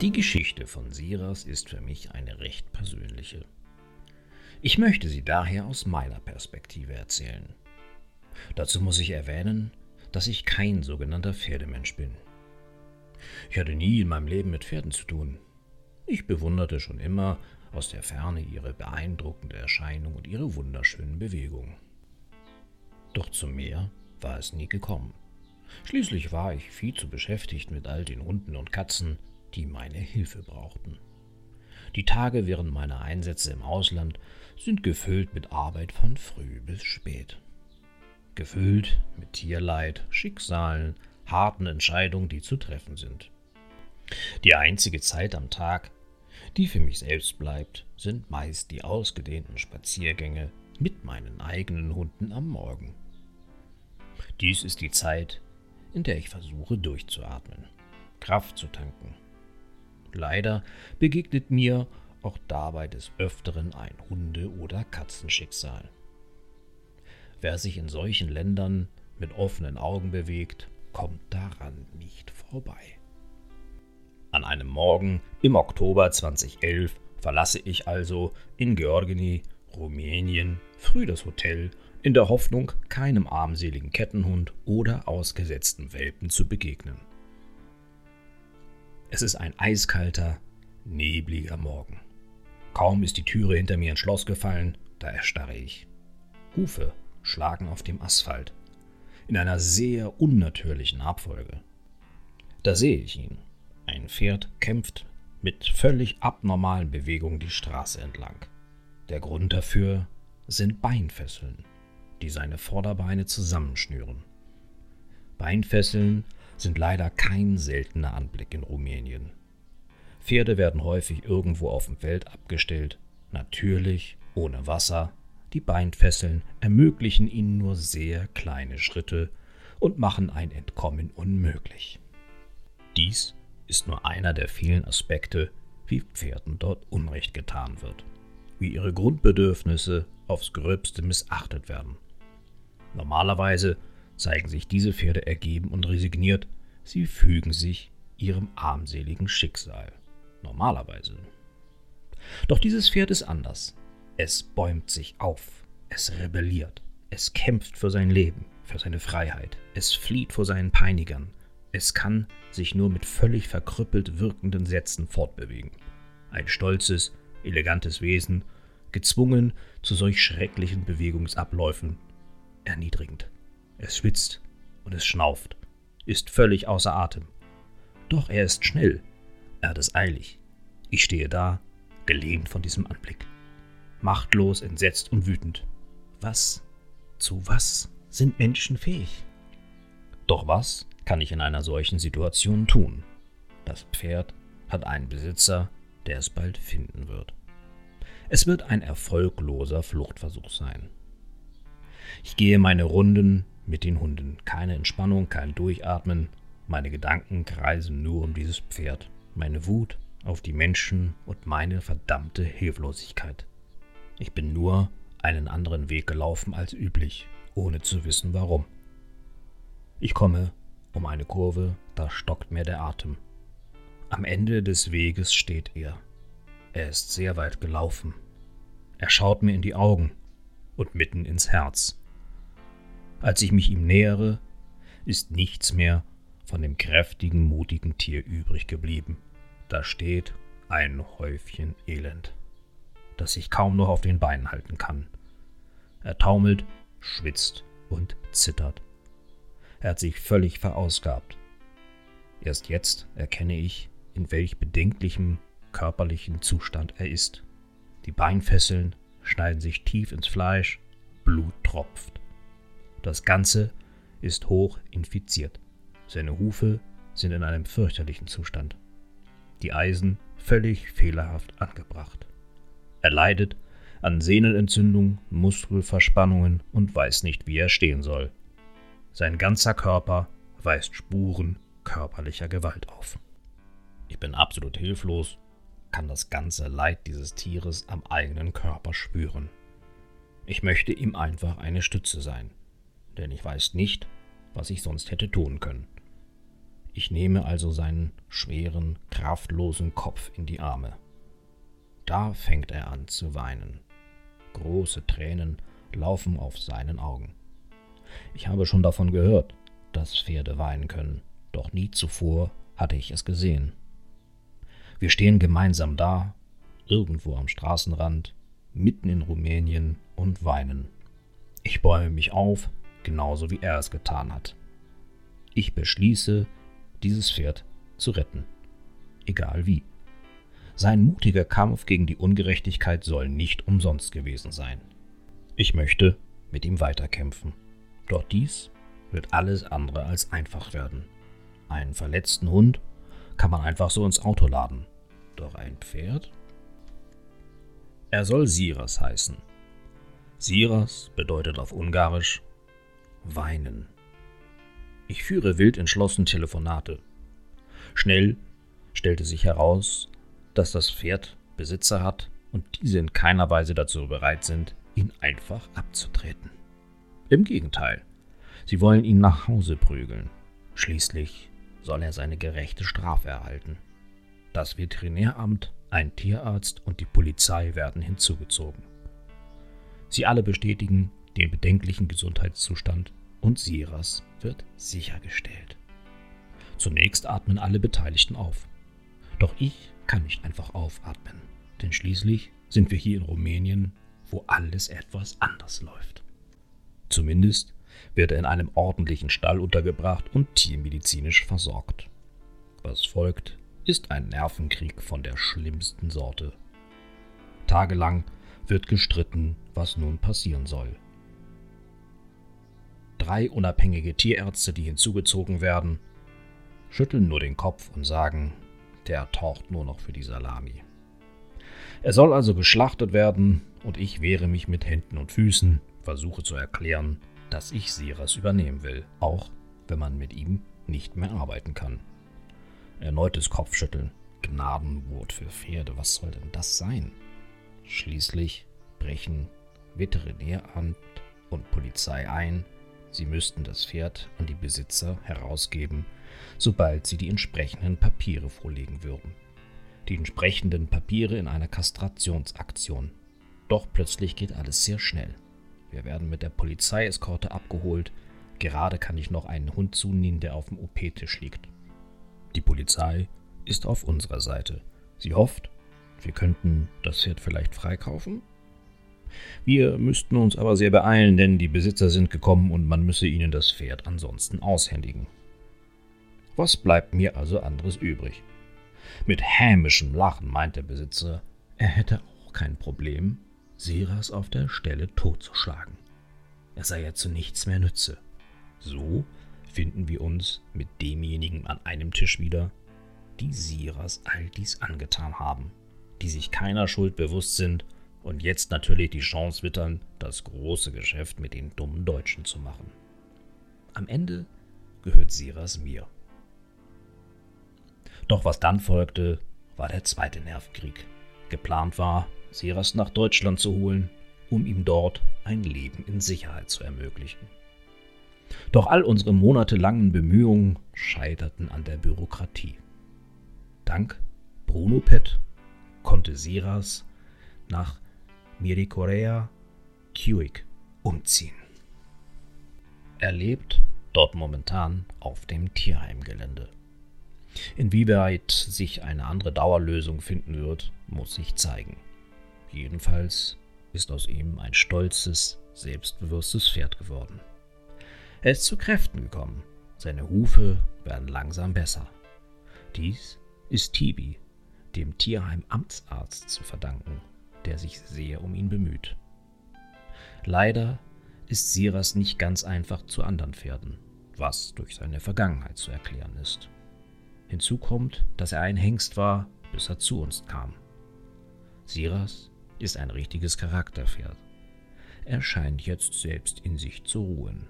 Die Geschichte von Siras ist für mich eine recht persönliche. Ich möchte sie daher aus meiner Perspektive erzählen. Dazu muss ich erwähnen, dass ich kein sogenannter Pferdemensch bin. Ich hatte nie in meinem Leben mit Pferden zu tun. Ich bewunderte schon immer aus der Ferne ihre beeindruckende Erscheinung und ihre wunderschönen Bewegungen. Doch zu mehr war es nie gekommen. Schließlich war ich viel zu beschäftigt mit all den Hunden und Katzen, die meine Hilfe brauchten. Die Tage während meiner Einsätze im Ausland sind gefüllt mit Arbeit von früh bis spät. Gefüllt mit Tierleid, Schicksalen, harten Entscheidungen, die zu treffen sind. Die einzige Zeit am Tag, die für mich selbst bleibt, sind meist die ausgedehnten Spaziergänge mit meinen eigenen Hunden am Morgen. Dies ist die Zeit, in der ich versuche durchzuatmen, Kraft zu tanken. Leider begegnet mir auch dabei des Öfteren ein Hunde- oder Katzenschicksal. Wer sich in solchen Ländern mit offenen Augen bewegt, kommt daran nicht vorbei. An einem Morgen im Oktober 2011 verlasse ich also in Georgini, Rumänien, früh das Hotel, in der Hoffnung, keinem armseligen Kettenhund oder ausgesetzten Welpen zu begegnen. Es ist ein eiskalter, nebliger Morgen. Kaum ist die Türe hinter mir ins Schloss gefallen, da erstarre ich. Hufe schlagen auf dem Asphalt, in einer sehr unnatürlichen Abfolge. Da sehe ich ihn. Ein Pferd kämpft mit völlig abnormalen Bewegungen die Straße entlang. Der Grund dafür sind Beinfesseln, die seine Vorderbeine zusammenschnüren. Beinfesseln sind leider kein seltener Anblick in Rumänien. Pferde werden häufig irgendwo auf dem Feld abgestellt, natürlich, ohne Wasser. Die Beinfesseln ermöglichen ihnen nur sehr kleine Schritte und machen ein Entkommen unmöglich. Dies ist nur einer der vielen Aspekte, wie Pferden dort Unrecht getan wird, wie ihre Grundbedürfnisse aufs gröbste missachtet werden. Normalerweise zeigen sich diese Pferde ergeben und resigniert, sie fügen sich ihrem armseligen Schicksal. Normalerweise. Doch dieses Pferd ist anders. Es bäumt sich auf, es rebelliert, es kämpft für sein Leben, für seine Freiheit, es flieht vor seinen Peinigern, es kann sich nur mit völlig verkrüppelt wirkenden Sätzen fortbewegen. Ein stolzes, elegantes Wesen, gezwungen zu solch schrecklichen Bewegungsabläufen, erniedrigend. Es schwitzt und es schnauft, ist völlig außer Atem. Doch er ist schnell, er hat es eilig. Ich stehe da, gelähmt von diesem Anblick. Machtlos, entsetzt und wütend. Was, zu was sind Menschen fähig? Doch was kann ich in einer solchen Situation tun? Das Pferd hat einen Besitzer, der es bald finden wird. Es wird ein erfolgloser Fluchtversuch sein. Ich gehe meine Runden mit den Hunden. Keine Entspannung, kein Durchatmen. Meine Gedanken kreisen nur um dieses Pferd. Meine Wut auf die Menschen und meine verdammte Hilflosigkeit. Ich bin nur einen anderen Weg gelaufen als üblich, ohne zu wissen warum. Ich komme um eine Kurve, da stockt mir der Atem. Am Ende des Weges steht er. Er ist sehr weit gelaufen. Er schaut mir in die Augen und mitten ins Herz. Als ich mich ihm nähere, ist nichts mehr von dem kräftigen, mutigen Tier übrig geblieben. Da steht ein Häufchen Elend, das sich kaum noch auf den Beinen halten kann. Er taumelt, schwitzt und zittert. Er hat sich völlig verausgabt. Erst jetzt erkenne ich, in welch bedenklichem körperlichen Zustand er ist. Die Beinfesseln schneiden sich tief ins Fleisch, Blut tropft. Das Ganze ist hoch infiziert. Seine Hufe sind in einem fürchterlichen Zustand. Die Eisen völlig fehlerhaft angebracht. Er leidet an Sehnenentzündung, Muskelverspannungen und weiß nicht, wie er stehen soll. Sein ganzer Körper weist Spuren körperlicher Gewalt auf. Ich bin absolut hilflos, kann das ganze Leid dieses Tieres am eigenen Körper spüren. Ich möchte ihm einfach eine Stütze sein denn ich weiß nicht, was ich sonst hätte tun können. Ich nehme also seinen schweren, kraftlosen Kopf in die Arme. Da fängt er an zu weinen. Große Tränen laufen auf seinen Augen. Ich habe schon davon gehört, dass Pferde weinen können, doch nie zuvor hatte ich es gesehen. Wir stehen gemeinsam da, irgendwo am Straßenrand, mitten in Rumänien und weinen. Ich bäume mich auf, genauso wie er es getan hat. Ich beschließe, dieses Pferd zu retten. Egal wie. Sein mutiger Kampf gegen die Ungerechtigkeit soll nicht umsonst gewesen sein. Ich möchte mit ihm weiterkämpfen. Doch dies wird alles andere als einfach werden. Einen verletzten Hund kann man einfach so ins Auto laden. Doch ein Pferd? Er soll Siras heißen. Siras bedeutet auf Ungarisch weinen. Ich führe wild entschlossen Telefonate. Schnell stellte sich heraus, dass das Pferd Besitzer hat und diese in keiner Weise dazu bereit sind, ihn einfach abzutreten. Im Gegenteil, sie wollen ihn nach Hause prügeln. Schließlich soll er seine gerechte Strafe erhalten. Das Veterinäramt, ein Tierarzt und die Polizei werden hinzugezogen. Sie alle bestätigen den bedenklichen Gesundheitszustand und Siras wird sichergestellt. Zunächst atmen alle Beteiligten auf. Doch ich kann nicht einfach aufatmen, denn schließlich sind wir hier in Rumänien, wo alles etwas anders läuft. Zumindest wird er in einem ordentlichen Stall untergebracht und tiermedizinisch versorgt. Was folgt, ist ein Nervenkrieg von der schlimmsten Sorte. Tagelang wird gestritten, was nun passieren soll. Drei unabhängige Tierärzte, die hinzugezogen werden, schütteln nur den Kopf und sagen, der taucht nur noch für die Salami. Er soll also geschlachtet werden und ich wehre mich mit Händen und Füßen, versuche zu erklären, dass ich Siras übernehmen will, auch wenn man mit ihm nicht mehr arbeiten kann. Erneutes Kopfschütteln. Gnadenwort für Pferde, was soll denn das sein? Schließlich brechen Veterinäramt und Polizei ein. Sie müssten das Pferd an die Besitzer herausgeben, sobald sie die entsprechenden Papiere vorlegen würden. Die entsprechenden Papiere in einer Kastrationsaktion. Doch plötzlich geht alles sehr schnell. Wir werden mit der Polizeieskorte abgeholt. Gerade kann ich noch einen Hund zunehmen, der auf dem OP-Tisch liegt. Die Polizei ist auf unserer Seite. Sie hofft, wir könnten das Pferd vielleicht freikaufen? Wir müssten uns aber sehr beeilen, denn die Besitzer sind gekommen und man müsse ihnen das Pferd ansonsten aushändigen. Was bleibt mir also anderes übrig? Mit hämischem Lachen meint der Besitzer, er hätte auch kein Problem, Siras auf der Stelle totzuschlagen. Er sei ja zu nichts mehr nütze. So finden wir uns mit demjenigen an einem Tisch wieder, die Siras all dies angetan haben, die sich keiner Schuld bewusst sind und jetzt natürlich die Chance wittern, das große Geschäft mit den dummen Deutschen zu machen. Am Ende gehört Siras mir. Doch was dann folgte, war der zweite Nervenkrieg. Geplant war, Siras nach Deutschland zu holen, um ihm dort ein Leben in Sicherheit zu ermöglichen. Doch all unsere monatelangen Bemühungen scheiterten an der Bürokratie. Dank Bruno Pett konnte Siras nach Miricorea Cuic umziehen. Er lebt dort momentan auf dem Tierheimgelände. Inwieweit sich eine andere Dauerlösung finden wird, muss sich zeigen. Jedenfalls ist aus ihm ein stolzes, selbstbewusstes Pferd geworden. Er ist zu Kräften gekommen, seine Hufe werden langsam besser. Dies ist Tibi, dem Tierheim-Amtsarzt, zu verdanken, der sich sehr um ihn bemüht. Leider ist Siras nicht ganz einfach zu anderen Pferden, was durch seine Vergangenheit zu erklären ist. Hinzu kommt, dass er ein Hengst war, bis er zu uns kam. Siras ist ein richtiges Charakterpferd. Er scheint jetzt selbst in sich zu ruhen,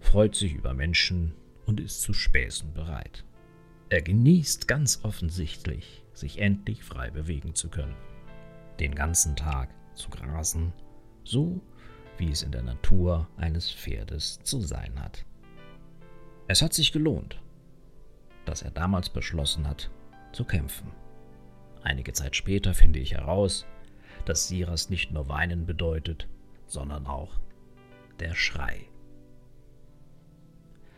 freut sich über Menschen und ist zu Späßen bereit. Er genießt ganz offensichtlich, sich endlich frei bewegen zu können. Den ganzen Tag zu grasen, so wie es in der Natur eines Pferdes zu sein hat. Es hat sich gelohnt. dass er damals beschlossen hat, zu kämpfen. Einige Zeit später finde ich heraus, dass Siras nicht nur weinen bedeutet, sondern auch der Schrei.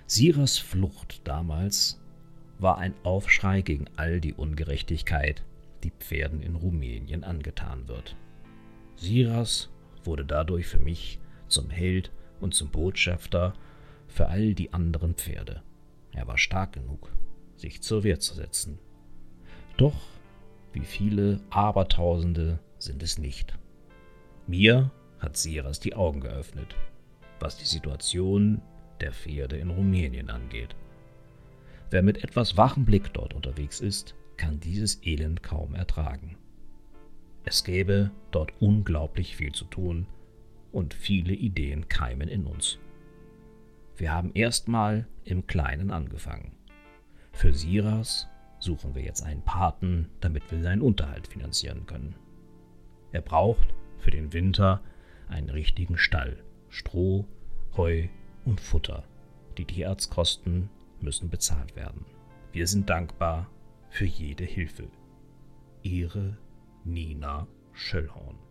Siras Flucht damals war ein Aufschrei gegen all die Ungerechtigkeit, die Pferden in Rumänien angetan wird. Siras wurde dadurch für mich zum Held und zum Botschafter für all die anderen Pferde. Er war stark genug, sich zur Wehr zu setzen. Doch, wie viele Abertausende sind es nicht. Mir hat Siras die Augen geöffnet, was die Situation der Pferde in Rumänien angeht. Wer mit etwas wachem Blick dort unterwegs ist, kann dieses Elend kaum ertragen. Es gäbe dort unglaublich viel zu tun und viele Ideen keimen in uns. Wir haben erstmal im Kleinen angefangen. Für Siras suchen wir jetzt einen Paten, damit wir seinen Unterhalt finanzieren können. Er braucht für den Winter einen richtigen Stall, Stroh, Heu und Futter. Die Tierarztkosten müssen bezahlt werden. Wir sind dankbar für jede Hilfe. Ihre Nina Schöllhorn.